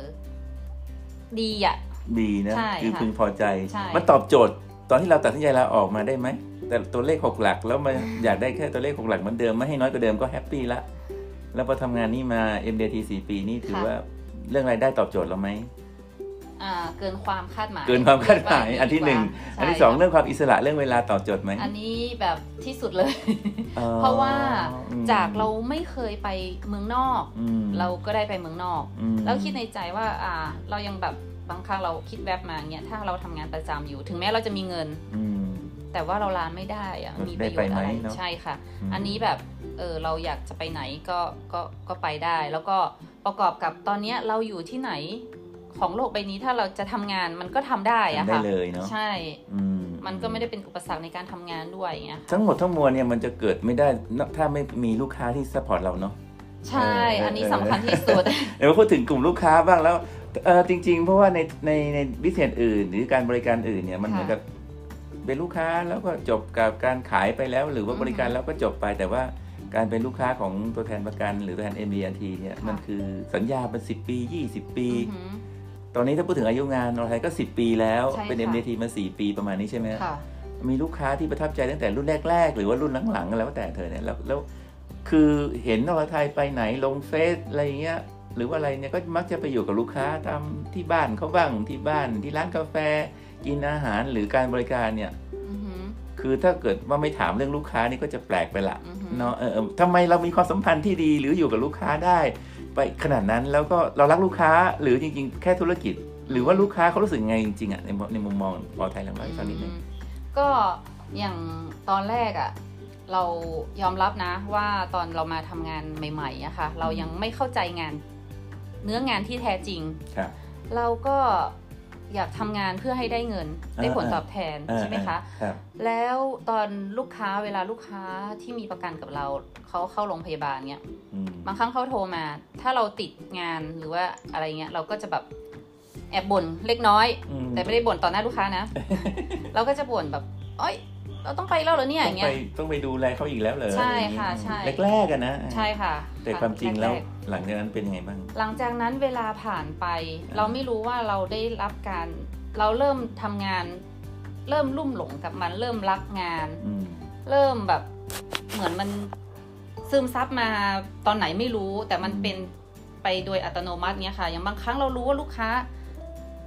ดีอะดีนะใช่คือค่ะพึงพอใจใช่มันตอบโจทย์ ตอนที่เราตัดสินใจลาออกมาได้ไหม แต่ตัวเลขหกหลักแล้วมาอยากได้แค่ตัวเลขหกหลักเหมือนเดิมไม่ให้น้อยกว่าเดิมก็ happy ละแล้วพอทำงานนี่มา MDT 4ปีนี่ถือว่าเรื่องรายได้ตอบโจทย์เราไหมอ่าเกินความคาดหมาย เกินความคาดหมายเรียกว่อันที่หนึ่งดีกว่าอันที่ใช่สองเรื่องความอิสระเรื่องเวลาตอบโจทย์ไหม อันนี้แบบที่สุดเลยอ๋อเพราะว่าอืมจากเราไม่เคยไปเมืองนอกอืมเราก็ได้ไปเมืองนอกอืมแล้วคิดในใจว่าอ่าเรายังแบบบางครั้งเราคิดแวบมาเนี่ยถ้าเราทำงานประจำอยู่ ถึงแม้เราจะมีเงินอืม แต่ว่าเราลาไม่ได้อะมันมีได้ประโยชน์อะไรไปไหมเนอะใช่ค่ะมอันนี้แบบเออเราอยากจะไปไหนก็ก็ก็ไปได้ แล้วก็ประกอบกับตอนเนี้ยเราอยู่ที่ไหนของโลกใบนี้ถ้าเราจะทำงานมันก็ทำได้อะทำได้ค่ะเลยเนาะใช่อืมมันก็ไม่ได้เป็นอุปสรรคในการทำงานด้วยอย่างเงี้ยค่ะทั้งหมดทั้งมวลเนี่ยมันจะเกิดไม่ได้ถ้าไม่มีลูกค้าที่ support เราเนาะใช่เอออัอันนี้สำคัญที่สุดเดี๋ยวมาพูดถึงกลุ่มลูกค้าบ้างแล้วเออจริง ๆ เพราะว่าในในใน business อื่น หรือการบริการอื่นเนี่ยมันค่ะเหมือนกับ เป็นลูกค้าแล้วก็จบกับการขายไปแล้ว หรือว่าอือฮึบริการแล้วก็จบไปแต่ว่าการเป็นลูกค้าของตัวแทนประกัน หรือตัวแทน MDRT เนี่ยค่ะมันคือสัญญาเป็นสิบปี 20 ปีอือหือตอนนี้ถ้าพูดถึงอายุงานเราไทยก็ 10 ปีแล้วใช่เป็นค่ะ MDRT มา 4 ปีประมาณนี้ใช่ไหมค่ะมีลูกค้าที่ประทับใจตั้งแต่รุ่นแรก ๆ หรือว่ารุ่นหลังๆก็แล้วแต่เธอเนี่ยแล้วแล้วคือเห็นนรไทยไปไหนลงเฟซอะไรเงี้ยหรือว่าอะไรเนี่ยก็มักจะไปอยู่กับลูกค้าตามที่บ้านเขาบ้างที่บ้านที่ร้านกาแฟ กินอาหารหรือการบริการเนี่ยอือหือคือถ้าเกิดว่าไม่ถามเรื่องลูกค้านี่ก็จะแปลกไปละอือฮึเนาะเออเออทำไมเรามีความสัมพันธ์ที่ดีหรืออยู่กับลูกค้าได้ ไปขนาดนั้นแล้วก็เรารักลูกค้าหรือจริง ๆ แค่ธุรกิจ หรือว่าลูกค้าเขารู้สึกไงจริงๆอะในมุมในมุมมองพอไทยลองเล่าให้ฟังนิดนึงอืมก็อย่างตอนแรกอะ่ะเรายอมรับนะว่าตอนเรามาทำงานใหม่ๆอะค่ะเรายังไม่เข้าใจงานเนื้องานที่แท้จริงครับเราก็ อยากทำงานเพื่อให้ได้เงิน ได้ผลอ่าตอบแทนเออใช่ไหมคะ ครับ แล้วตอนลูกค้าเวลาลูกค้าที่มีประกันกับเราเขาเข้าโรงพยาบาลเนี้ยอืม บางครั้งเขาโทรมา ถ้าเราติดงานหรือว่าอะไรเงี้ยเราก็จะแบบแอบบ่นเล็กน้อย อืม แต่ไม่ได้บ่นต่อหน้าลูกค้านะ เราก็จะบ่นแบบเอ้ย เราต้องไปแล้วเหรอเนี่ยอต้อย่างเงี้ไปยต้องไปดูแลเขาอีกแล้วเหรอใช่อไรอย่างงี้ค่ะใช่แรกๆกันนะ ใช่ค่ะ แต่ความจริงแล้วรกหลังจากนั้นเป็นยังไงบ้างๆหลังจากนั้นเวลาผ่านไปอ่าเราไม่รู้ว่าเราได้รับการ เราเริ่มทำงาน เริ่มลุ่มหลงกับมัน เริ่มรักงานอืมเริ่มแบบเหมือนมันซึมซับมาตอนไหนไม่รู้ แต่มันเป็นไปโดยอัตโนมัติเนี้ยค่ะ อย่างบางครั้งเรารู้ว่าลูกค้า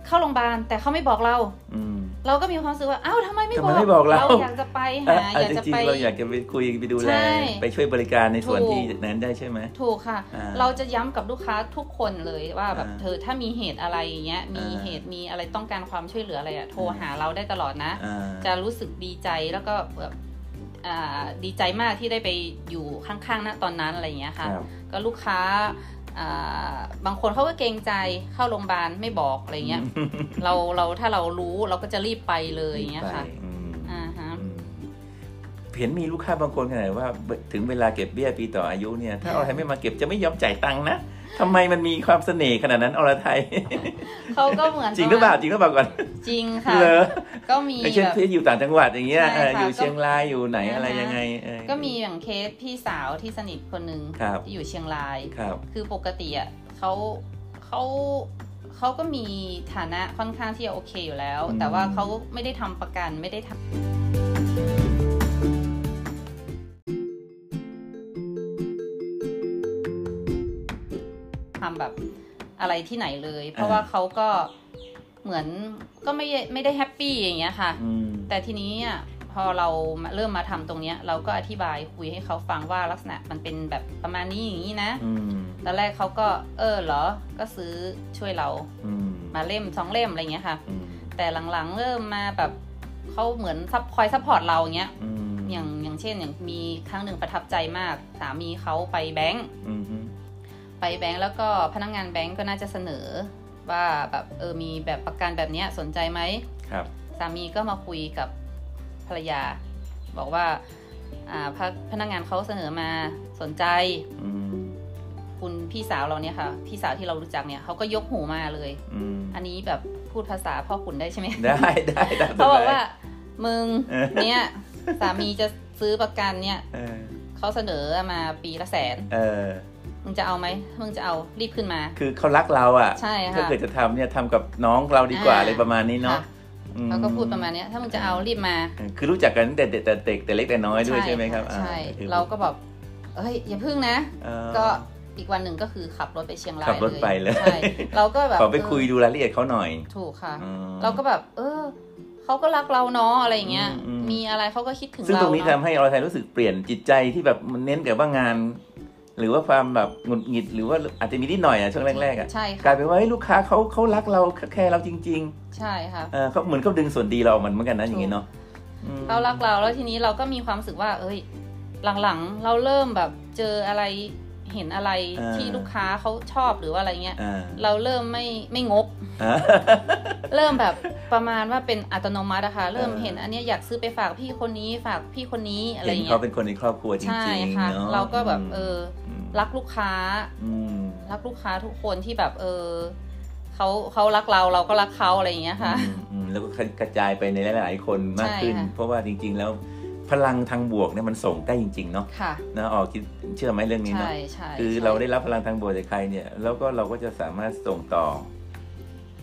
เข้าโรงพยาบาลแต่เขาไม่บอกเรา อืมเราก็มีความรู้สึกว่าอ้าวทำไมไม่ทำบไมอกไม่บอกเราอยากจะไปอะหาอะอยากจจะริงไป ๆเราอยากจะไปคุยไปดูแลใช่ไปช่วยบริการในส่วนถูก ที่นั้นได้ใช่ไหม ถูกค่ะ อ่าเราจะย้ำกับลูกค้าทุกคนเลยว่าแบบอ่าเธอถ้ามีเหตุอะไรอย่างเงี้ยมีอ่า เหตุมีอะไรต้องการความช่วยเหลืออะไรอะโทรอ่าหาเราได้ตลอดนะ อ่า จะรู้สึกดีใจแล้วก็แบบอ่าดีใจมากที่ได้ไปอยู่ข้างๆณตอนนั้นอะไรอย่างเงี้ยค่ะครับก็ลูกค้าอ่า บางคนเขาก็เกรงใจเข้าโรงพยาบาลไม่บอกอะไรเงี้ย เราเราถ้าเรารู้เราก็จะรีบไปเลยอย่างเงี้ยค่ะไปอืมอ่าฮะอืมเห็นมีลูกค้าบางคนขนาดว่า ถึงเวลาเก็บเบี้ยปีต่ออายุเนี่ย ถ้าอรไทยไม่มาเก็บจะไม่ยอมจ่ายตังค์นะ ทำไมมันมีความเสน่ห์ขนาดนั้นอรไทย เขาก็เหมือนจริงหรือเปล่าจริงหรือเปล่าก่อน จริงค่ะเหรอก็มีอย่างเช่นแบบ ที่อยู่ต่างจังหวัดอย่างเงี้ยใช่เออค่ะอยู่เชียงรายอยู่ไหนอ่าฮะอะไรยังไงเออ ก็มีอย่างเคสพี่สาวที่สนิทคนหนึ่งครับ ที่อยู่เชียงราย ครับ คือปกติอะเขาเขาเขาก็มีฐานะค่อนข้างที่จะโอเคอยู่แล้ว อืม แต่ว่าเขาไม่ได้ทำประกันไม่ได้ทำ อะไรที่ไหนเลย เพราะว่าเขาก็เหมือนก็ไม่ไม่ได้ happy อย่างเงี้ยค่ะอืมแต่ทีนี้อะพอเรามาเริ่มมาทำตรงเนี้ย เราก็อธิบายคุยให้เขาฟังว่าลักษณะมันเป็นแบบประมาณนี้อย่างนี้นะอืมตอนแรกเขาก็ เออเหรอ ก็ซื้อช่วยเราอืมมาเล่มสองเล่มอะไรเงี้ยค่ะอืมแต่หลังๆเริ่มมาแบบเขาเหมือนซับคอย support เราอย่างเงี้ยอืมอย่างอย่างเช่นอย่างมีครั้งหนึ่งประทับใจมาก สามีเขาไปแบงก์อืมอืม ไปแบงก์แล้วก็พนักงานแบงก์ก็น่าจะเสนอ ว่าแบบเออมีแบบประกันแบบเนี้ยสนใจไหมครับ สามีก็มาคุยกับภรรยา บอกว่าอ่าพะพนักงานเขาเสนอมาสนใจอืมคุณพี่สาวเราเนี่ยค่ะ พี่สาวที่เรารู้จักเนี่ยเขาก็ยกหูมาเลยอืมอันนี้แบบพูดภาษาพ่อขุนได้ใช่ไหมได้ได้ได้เขาบอกว่า มึงเออเนี่ยสามีจะซื้อประกันเนี่ยเออเขาเสนอมาปีละแสนเออ มึงจะเอาไหมมึงจะเอารีบขึ้นมา คือเขารักเราอะใช่ค่ะถ้าเกิดจะทำเนี่ยทำกับน้องเราดีกว่าอ่าอะไรประมาณนี้เนาะค่ะอืมเขาก็พูดประมาณเนี้ยถ้ามึงจะเอารีบมาเออคือรู้จักกันตั้งแต่เด็กแต่เด็กแต่เล็กแต่น้อยด้วยใช่ไหมครับใช่อ่คือเราก็แบบเอ้ยอย่าพึ่งนะเออก็อีกวันหนึ่งก็คือขับรถไปเชียงรายขับรถไปเลยใช่เราก็แบบขอไปเออคุยดูรายละเอียดเขาหน่อย ถูกค่ะอืมเราก็แบบ เออเขาก็รักเราเนาะอะไรอย่างเงี้ยอืมอืมมีอะไรเขาก็คิดถึงซึ่งเราตรงนี้ทำเนาะให้อรไทยรู้สึกเปลี่ยนจิตใจที่แบบมันเน้นกับว่างาน หรือว่าความแบบหงุดหงิดหรือว่าอาจจะมีนิดหน่อยอะช่วงแรกๆอะใช่กลาค่ะยเป็นว่าเฮ้ยลูกค้าเขาเขารักเราแค่เราจริงใช่ค่ะๆเออเขาเหมือนเขาดึงส่วนดีเราออกมันเหมือนกันนะอย่างงี้เนาะอืมเขารักเราแล้วทีนี้เราก็มีความรู้สึกว่า เอ้ย หลังๆ เราเริ่มแบบเจออะไร เห็นอะไรที่ลูกค้าเขาชอบหรือว่าอะไรเงี้ยอ่าเราเริ่มไม่ไม่งกอ่าเริ่มแบบประมาณว่าเป็นอัตโนมัติอะค่ะเริ่มเออเห็นอันเนี้ยอยากซื้อไปฝากพี่คนนี้ฝากพี่คนนี้อะไรเห็นเงี้เขายเป็นคนในครอบครัวจใช่ริงๆค่ะเนาะเราก็แบบเออมรักลูกค้าอืมรักลูกค้าทุกคนที่แบบเออเขาเขารักเราเราก็รักเขาอะไรอย่างเงี้ยค่ะอืมอืมแล้วก็กระจายไปในหลาย ๆ คนมากขึ้นใช่ค่ะเพราะว่าจริง ๆ แล้ว พลังทางบวกเนี่ยมันส่งได้จริง ๆ เนาะค่ะนะออกคิดเชื่อไหมเรื่องนี้เนาะใช่ใช่คือใช่เราได้รับพลังทางบวกจากใครเนี่ยแล้วก็เราก็จะสามารถส่งต่อ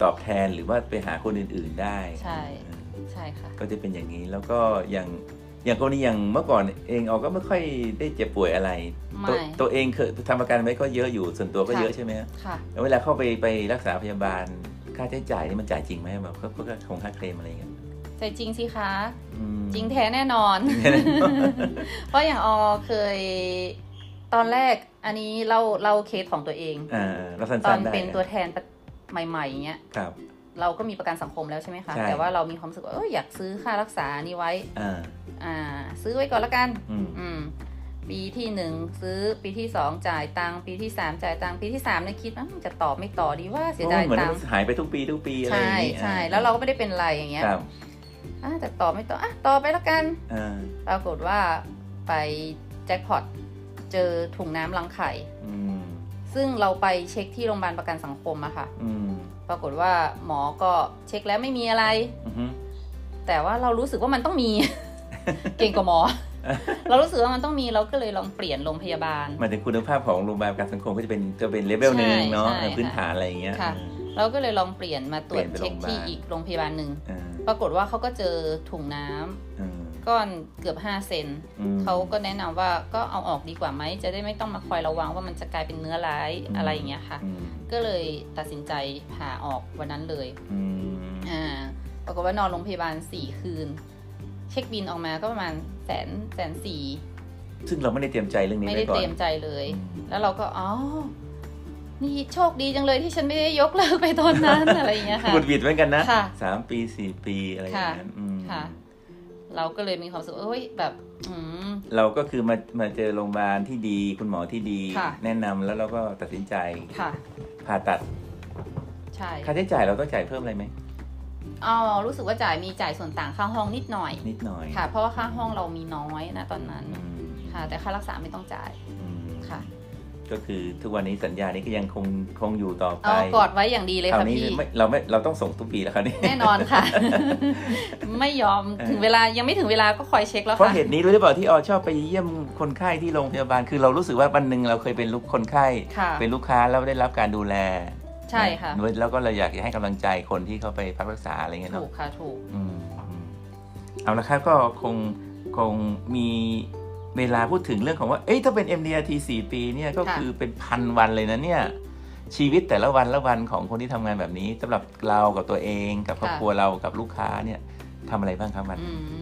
ตอบแทนหรือว่าไปหาคนอื่น ๆได้ ใช่เออใช่ค่ะก็จะเป็นอย่างนี้แล้วก็อย่างอย่างกรณีอย่างเมื่อก่อนเองออกก็ไม่ค่อยได้เจ็บป่วยอะไรไม่ตัวตัวเองเคยทำประกันไว้ก็เยอะอยู่ส่วนตัวก็ค่ะเยอะใช่ไหมฮะค่ะแล้วเวลาเข้าไปไปรักษาพยาบาลค่าใช้จ่ายนี่มันจ่ายจริงไหมแบบก็ก็คงค่าเคลมอะไรอย่างเงี้ย แต่จริงสิคะอืมจริงแท้แน่นอนจริงแท้แน่นอน เพราะอย่างออเคยตอนแรกอันนี้เล่าเล่าเคสของตัวเองอ่าเราสั้ตอนนๆได้เป็นตัวแทนใหม่ๆอย่างเงี้ยครับ เราก็มีประกันสังคมแล้วใช่ไหมคะใช่แต่ว่าเรามีความรู้สึกว่าเอออยากซื้อค่ารักษานี่ไว้อ่าอ่า ซื้อไว้ก่อนละกันอืมอืมปีที่หนึ่งซื้อปีที่สองจ่ายตังค์ปีที่สามจ่ายตังค์ปีที่สามเนี่ยคิดว่าจะต่อไม่ต่อดีว่าเสียดายเหมือนตังค์หายไปทุกปีทุกปีอะไรอใช่ย่างนี้ใช่อ่แล้วเราก็ไม่ได้เป็นไรอย่างเงี้ยครับ อะแต่ต่อไม่ต่ออะต่อไปละกันอ่าปรากฏว่าไปแจ็คพอตเจอถุงน้ำรังไข่ อืมซึ่งเราไปเช็คที่โรงพยาบาลประกันสังคมอะค่ะ อืมปรากฏว่าหมอก็เช็คแล้วไม่มีอะไร อือฮึแต่ว่าเรารู้สึกว่ามันต้องมี เก่งกว่าหมอ เรารู้สึกว่ามันต้องมีเราก็เลยลองเปลี่ยนโรงพยาบาล หมายถึงคุณภาพของโรงพยาบาลประกันสังคมก็จะเป็นจะเป็นเลเวลหนึ่งเนาะใช่ใช่พื้นฐานอะไรอย่างเงี้ยค่ะเราก็เลยลองเปลี่ยนมาตรวจเช็คเปลี่ยนไปที่โรงพยาบาลอีกโรงพยาบาลหนึ่ง อ่า ปรากฏว่าเขาก็เจอถุงน้ำอืมก้อนเกือบ5เซนอืมเขาก็แนะนำว่าก็เอาออกดีกว่าไหมจะได้ไม่ต้องมาคอยระวังว่ามันจะกลายเป็นเนื้อร้ายอืมอะไรอย่างเงี้ยค่ะอืมก็เลยตัดสินใจผ่าออกวันนั้นเลยอืมอ่าปรากฏว่านอนโรงพยาบาลสี่คืน เช็คบินออกมาก็ประมาณแสนแสนสี่ซึ่งเราไม่ได้เตรียมใจเรื่องนี้ไม่ไว้ได้ก่อเตนรียมใจเลยอืมแล้วเราก็อ๋อ นี่โชคดีจังเลยที่ฉันไม่ได้ยกเลิกไปตอนนั้นอะไรอย่างเงี้ยค่ะหงุดหวิดเหมือนกันนะค่ะสามปีสี่ปีอะไรอย่างนั้นอืมค่ะ เราก็เลยมีความรู้สึกว่าเฮ้ยแบบอืมเราก็คือมามาเจอโรงพยาบาลที่ดีคุณหมอที่ดีค่ะแนะนำแล้วเราก็ตัดสินใจค่ะผ่าตัดใช่ค่าใช้จ่ายเราต้องจ่ายเพิ่มอะไรไหมอ๋อรู้สึกว่าจ่ายมีจ่ายส่วนต่างค่าห้องนิดหน่อย นิดหน่อยค่ะ เพราะว่าค่าห้องเรามีน้อยนะตอนนั้นอืมค่ะ แต่ค่ารักษาไม่ต้องจ่ายอืมค่ะ ก็คือทุกวันนี้สัญญานี้ก็ยังคงคงอยู่ต่อไปเอากอดไว้อย่างดีเลยคราวค่ะนี้พี่ไม่เราไม่เราต้องส่งทุกปีแล้วคราวนี้แน่นอนค่ะ ไม่ยอมเออถึงเวลายังไม่ถึงเวลาก็คอยเช็คแล้วเพราะค่ะเหตุนี้รู้หรือเปล่าที่ออชอบไปเยี่ยมคนไข้ที่โรงพยาบาลคือเรารู้สึกว่าวันหนึ่งเราเคยเป็นลูกคนไข้ค่ะเป็นลูกค้าแล้วได้รับการดูแลใช่ค่ะนแล้วก็เราอยากจะให้กำลังใจคนที่เขาไปพักรักษาอะไรเงี้ยถูเนาะกค่ะถูกอืมอืมเอาละครับก็คงคงมี เวลาพูดถึงเรื่องของว่า เอ้ยถ้าเป็น MDRT 4 ปีเนี่ยก็ค่ะคือเป็นพันวันเลยนะเนี่ยชีวิตแต่ละวันละวันของคนที่ทำงานแบบนี้สำหรับเรากับตัวเองกับครอบครัวเรากับลูกค้าเนี่ยทำอะไรบ้างครับมันอืม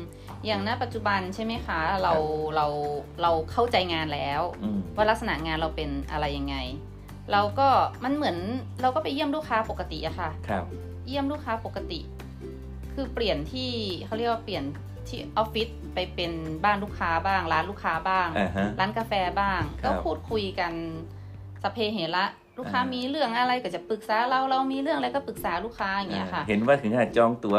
อย่างณปัจจุบันใช่ไหมคะ เราเราเราเข้าใจงานแล้วอืมว่าลักษณะงานเราเป็นอะไรยังไง เราก็มันเหมือนเราก็ไปเยี่ยมลูกค้าปกติอะค่ะ ครับ เยี่ยมลูกค้าปกติ คือเปลี่ยนที่เขาเรียกว่าเปลี่ยนที่ออฟฟิศไปเป็นบ้านลูกค้าบ้าง ร้านลูกค้าบ้างอ่าฮะร้านกาแฟบ้างครัก็บพูดคุยกันสพเพเหระลูกค้าอ่ามีมีเรื่องอะไรก็จะปรึกษาเราเรามีเรื่องอะไรก็ปรึกษาลูกค้าอย่างเงี้ยค่ะ เห็นว่าถึงขนาดจองตั๋ว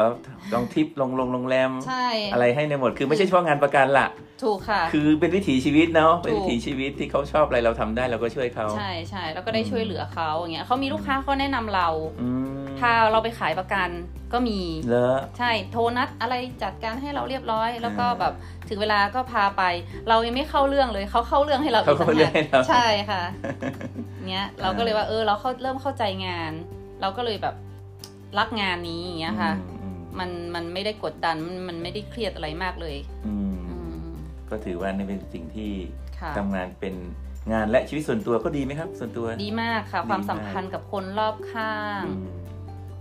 จองทริปลงลงโรงแรมใช่อะไรให้ในหมดคือไม่ใช่เฉพาะงานประกันละ ถูกค่ะ คือเป็นวิถีชีวิตเนาะเป็นถูกวิถีชีวิตที่เขาชอบอะไรเราทำได้เราก็ช่วยเขาใช่ใช่แล้วก็ได้ช่วยเหลือเขาอย่างเงี้ยเขามีลูกค้าเขาแนะนำเราอืมพาเราไปขายประกันก็มีเลอะใช่โทรนัดอะไรจัดการให้เราเรียบร้อย แล้วก็อ่าแบบถึงเวลาก็พาไป เรายังไม่เข้าเรื่องเลยเขาเข้าเรื่องให้เราเขาเข้าเรื่องให้เราใช่ค่ะเนี้ยเราก็เลยว่าเออเราเข้าเริ่มเข้าใจงาน เราก็เลยแบบรักงานนี้อย่างเงี้ยค่ะอืมมันมันไม่ได้กดดันมันมันไม่ได้เครียดอะไรมากเลยอืมอืม ก็ถือว่านี่เป็นสิ่งที่ค่ะ ทำงานเป็นงานและชีวิตส่วนตัวก็ดีไหมครับ ส่วนตัว ดีมากค่ะ ดีความมากสัมพันธ์กับคนรอบข้าง อืม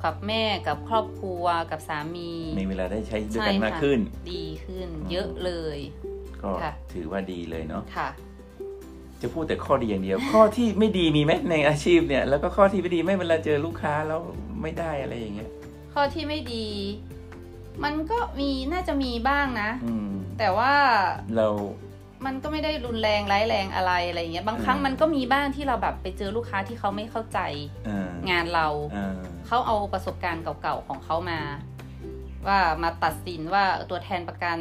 กับแม่กับครอบครัวกับสามีมีเวลาได้ใช้ด้วยใช่กันมากค่ะขึ้น ดีขึ้น อืม เยอะเลย ก็ค่ะ ถือว่าดีเลยเนาะ ค่ะ จะพูดแต่ข้อดีอย่างเดียว ข้อที่ไม่ดีมีไหมในอาชีพเนี่ย แล้วก็ข้อที่ไม่ดีไม่เวลาเจอลูกค้าแล้วไม่ได้อะไรอย่างเงี้ย ข้อที่ไม่ดี มันก็มีน่าจะมีบ้างนะ อืม แต่ว่าเรามันก็ไม่ได้รุนแรงร้ายแรงอะไรอะไรอย่างเงี้ยบางครั้งอืมมันก็มีบ้างที่เราแบบไปเจอลูกค้าที่เขาไม่เข้าใจอ่างานเราอ่าเขาเอาประสบการณ์เก่าๆของเขามา ว่ามาตัดสินว่าตัวแทนประกัน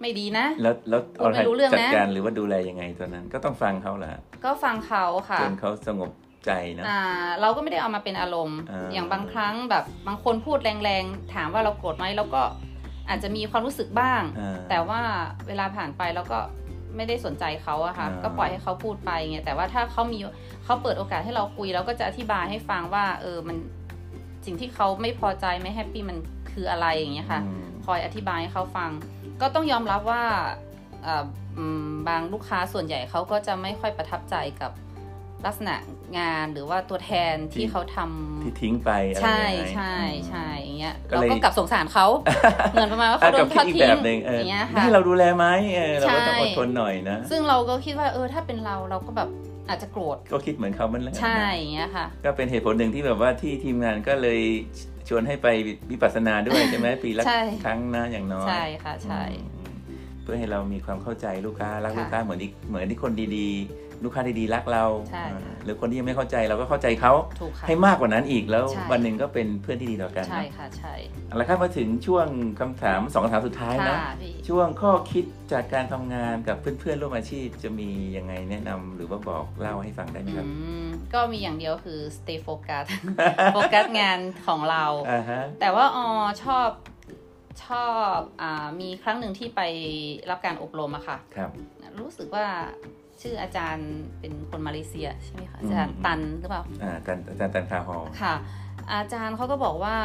ไม่ดีนะ แล้วแล้วพูดไม่รู้เรื่องนะจัดการหรือว่าดูแลยังไงตอนนั้น ก็ต้องฟังเขาแหละก็ฟังเขาค่ะจนเขาสงบใจนะอ่า เราก็ไม่ได้เอามาเป็นอารมณ์อ่าอย่างบางครั้งแบบบางคนพูดแรงๆถามว่าเราโกรธไหมเราก็ อาจจะมีความรู้สึกบ้างอ่าแต่ว่าเวลาผ่านไปเราก็ไม่ได้สนใจเขาอะค่ะอ่าก็ปล่อยให้เขาพูดไปไงแต่ว่าถ้าเขามีเขาเปิดโอกาสให้เราคุยเราก็จะอธิบายให้ฟังว่า เออมันสิ่งที่เขาไม่พอใจไม่ happy มันคืออะไรอย่างเงี้ยค่ะอืมคอยอธิบายให้เขาฟัง ก็ต้องยอมรับว่าเอ่ออืมบางลูกค้าส่วนใหญ่เขาก็จะไม่ค่อยประทับใจกับ ลักษณะงานหรือว่าตัวแทนที่เขาทำที่ทิ้งไปอะไรใช่ยังไงใช่อืมใช่อย่างเงี้ยก็เราเลยก็กลับสงสารเขาเหมือนประมาณว่าอะเขาโดนทอดทิ้งกลับคิดอีกทิ้แบงบหนึ่งเอออย่างเงี้ยนี่ค่ะให้เราดูแลไหมเออเราก็ต้องใช่อดทนหน่อยนะซึ่งเราก็คิดว่าเออถ้าเป็นเราเราก็แบบอาจจะโกรธก็คิดเหมือนเขาเหมันแหละใช่อย่างเงี้ยค่ะ ก็เป็นเหตุผลหนึ่งที่แบบว่าที่ทีมงานก็เลยชวนให้ไปวิปัสสนาด้วยใช่ไหมปีละใช่ครั้งนะอย่างน้อยใช่ค่ะใช่อืมเพื่อให้เรามีความเข้าใจลูกค้ารักค่ะลูกค้าเหมือนที่เหมือนที่คนดีๆ ลูกค้าดีๆรักเรา ใช่ค่ะอ่าหรือคนที่ยังไม่เข้าใจเราก็เข้าใจเขาถูกค่ะ ให้มากกว่านั้นอีกแล้วใช่ วันหนึ่งก็เป็นเพื่อนที่ดีต่อกันใช่นะค่ะใช่เอาละครับมาถึงช่วงคำถามสองคำถามสุดท้ายนะ ค่ะพี่ช่วงข้อคิดจากการทำงานกับเพื่อนๆร่วมอาชีพจะมียังไงแนะนำหรือว่าบอกเล่าให้ฟังได้ไหมครับอืมก็มีอย่างเดียวคือ stay focus โฟกัสงานของเรา อ่าฮะ แต่ว่าออชอบชอบอ่ามีครั้งหนึ่งที่ไปรับการอบรมอะค่ะ ครับ รู้สึกว่า ชื่ออาจารย์เป็นคนมาเลเซียใช่ไหมคะอืมอาจารย์ตันหรือเปล่าอ่าอาจารย์อาจารย์ตันคาฮอลค่ะ อาจารย์เขาก็บอกว่า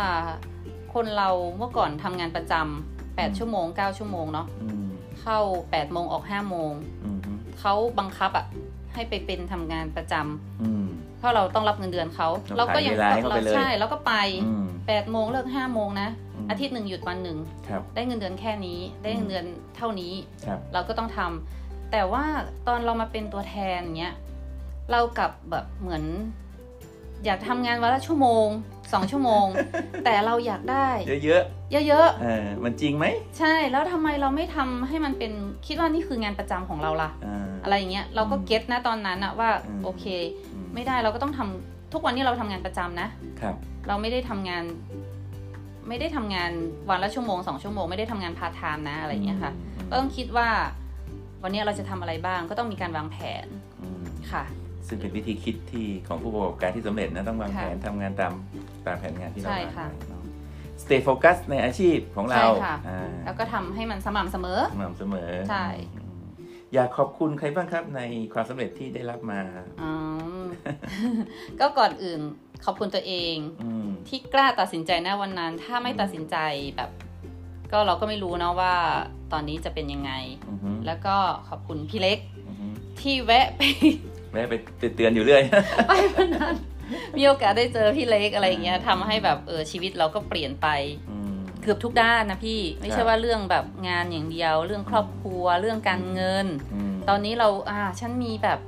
คนเราเมื่อก่อนทำงานประจำแปดชั่วโมงเก้าชั่วโมงเนาะอืมเข้าแปดโมงออกห้าโมงอืมฮึเขาบังคับอะให้ไปเป็นทำงานประจำอืมเพราะเราต้องรับเงินเดือนเขาเราขายเวลาให้เขาไปเลยใช่แล้วก็ไปอืมแปดโมงเลิกห้าโมงนะมอาทิตย์หนึ่งหยุดวันหนึ่งครับได้เงินเดือนแค่นี้ ได้เงินเดือนเท่านี้ครับเราก็ต้องทำ แต่ว่าตอนเรามาเป็นตัวแทนเนี้ยเรากลับแบบเหมือน อยากทำงานวันละชั่วโมงสองชั่วโมง แต่เราอยากได้ เยอะเยอะๆเออมันจริงไหมๆใช่แล้วทำไมเราไม่ทำให้มันเป็นคิดว่านี่คืองานประจำของเราล่ะอ่าอะไรอย่างเงี้ยเราก็ get นะตอนนั้นอะว่าอืมโอเคอืมไม่ได้เราก็ต้องทำทุกวันนี้เราทำงานประจำนะครับ เราไม่ได้ทำงาน ไม่ได้ทำงานวันละชั่วโมงสองชั่วโมงไม่ได้ทำงานพาร์ทไทม์นะอะไรอย่างเงี้ยค่ะอืมก็ต้องคิดว่า วันนี้เราจะทำอะไรบ้างก็ต้องมีการวางแผนอืมค่ะ ซึ่งเป็นวิธีคิดที่ของผู้ประกอบการที่สำเร็จนะต้องวางค่ะแผนทำงานตามตามแผนงานที่เราใช่วางค่ะไว้เนาะ stay focus ในอาชีพของเราใช่ค่ะอ่าแล้วก็ทำให้มันสม่ำเสมอสม่ำเสมอใช่อืมอยากขอบคุณใครบ้างครับในความสำเร็จที่ได้รับมาอืมก็ก่อนอื่นขอบคุณตัวเองอืมที่กล้าตัดสินใจนะวันนั้น ถ้าไม่ตัดสินใจแบบ ก็เราก็ไม่รู้เนาะว่า ตอนนี้จะเป็นยังไง อือฮึแล้วก็ขอบคุณพี่เล็กอือฮึที่แวะไป แม่ไปเตือนอยู่เรื่อย ไปวันนั้นมีโอกาสได้เจอพี่เล็กอะไรอย่างเงี้ยทำให้แบบเออชีวิตเราก็เปลี่ยนไป อืม เกือบทุกด้านนะพี่ไม่ครัใช่บว่าเรื่องแบบงานอย่างเดียว เรื่องครอบครัวเรื่องการเงิน อืมตอนนี้เราอ่าฉันมีแบบ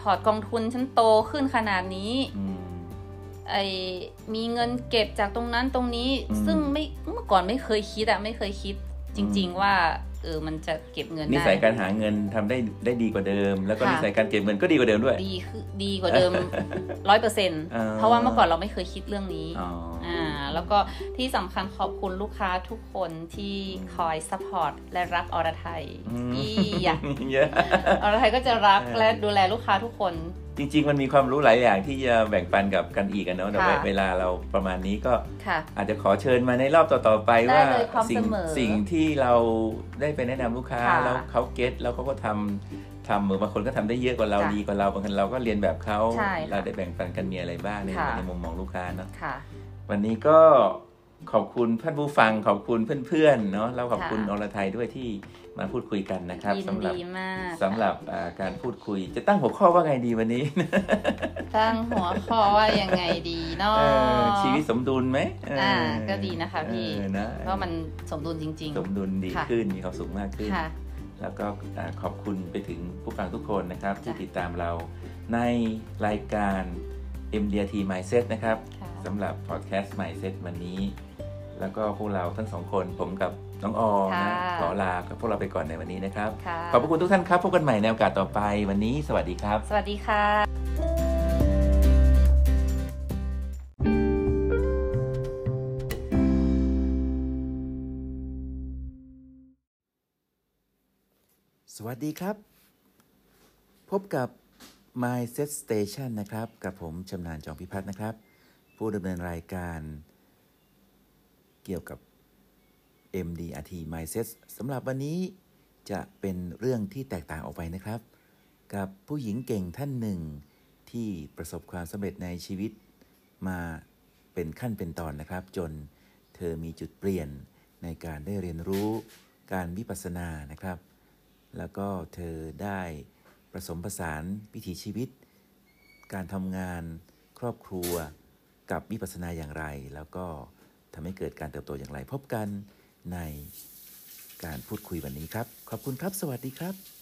พอร์ตกองทุนฉันโตขึ้นขนาดนี้อืม ไอมีเงินเก็บจากตรงนั้นตรงนี้ อืม ซึ่งไม่เมื่อก่อนไม่เคยคิดอะไม่เคยคิด จริง ๆ ว่าเออมันจะเก็บเงินนิได้สัยการหาเงินทำได้ได้ดีกว่าเดิม แล้วก็ค่ะนิสัยการเก็บเงินก็ดีกว่าเดิมด้วย ดีคือดีกว่าเดิมร้อยเปอร์เซ็นต์อ่าเพราะว่าเมื่อก่อนเราไม่เคยคิดเรื่องนี้อ๋อออ่าแล้วก็ที่สำคัญขอบคุณลูกค้าทุกคนที่คอย support และรักอรไทยอืมอีอะเยอะอรไทยก็จะรักเออและดูแลลูกค้าทุกคนจริง ๆ มันมีความรู้หลายอย่างที่จะแบ่งปันกับกันอีกกันเนาะแต่ว่าค่ะ เวลาเราประมาณนี้ก็ค่ะ อาจจะขอเชิญมาในรอบต่อๆไปได้ว่าเลยพร้อมสิ่งเสมอสิ่งที่เราได้ไปแนะนำลูกค้าค่ะแล้วเขาเก็ตแล้วเขาก็ทำทำเหมือนบางคนก็ทำได้เยอะกว่าเราค่ะดีกว่าเราบางคนเราก็เรียนแบบเขาใช่ค่ะเราได้แบ่งปันกันมีอะไรบ้างในค่ะ ในมุมมองลูกค้าเนาะ ค่ะ วันนี้ก็ขอบคุณท่านผู้ฟังขอบคุณเพื่อนๆเนาะแล้วขอบคุณค่ะ อรไทยด้วยที่ มาพูดคุยกันนะครับยินสำหรับดีมากสำหรับอ่าการพูดคุย จะตั้งหัวข้อว่าไงดีวันนี้ ตั้งหัวข้อว่ายังไงดีเนาะเออชีวิตสมดุลไหมเอ่าก็ดีนะคะพี่เออนะเพราะมันสมดุลจริงสมดุลดีค่ะขึ้นมีความสุขมากขึ้นๆค่ะแล้วก็อ่าขอบคุณไปถึงผู้ฟังทุกคนนะครับ ที่จ้ะติดตามเราในรายการ MDRT Mindset นะครับค่ะสำหรับพอดแคสต์ Mindset วันนี้ แล้วก็พวกเราทั้งสองคนผมกับ น้องออค่ะนะ ขอลาพวกเราไปก่อนในวันนี้นะครับค่ะขอบพระคุณทุกท่านครับ พบกันใหม่ในโอกาสต่อไปวันนี้ สวัสดีครับ สวัสดีค่ะสวัสดีครับ พบกับ Mindset Station นะครับ กับผมชำนาญจองพิพัฒน์นะครับ ผู้ดำเนินรายการเกี่ยวกับ MDRT Mindset สำหรับวันนี้จะเป็นเรื่องที่แตกต่างออกไปนะครับ กับผู้หญิงเก่งท่านหนึ่ง ที่ประสบความสำเร็จในชีวิต มาเป็นขั้นเป็นตอนนะครับ จนเธอมีจุดเปลี่ยนในการได้เรียนรู้การวิปัสสนานะครับ แล้วก็เธอได้ผสมผสานวิถีชีวิต การทำงานครอบครัวกับวิปัสสนาอย่างไร แล้วก็ทำให้เกิดการเติบโตอย่างไร พบกัน ในการพูดคุยวันนี้ครับ ขอบคุณครับ สวัสดีครับ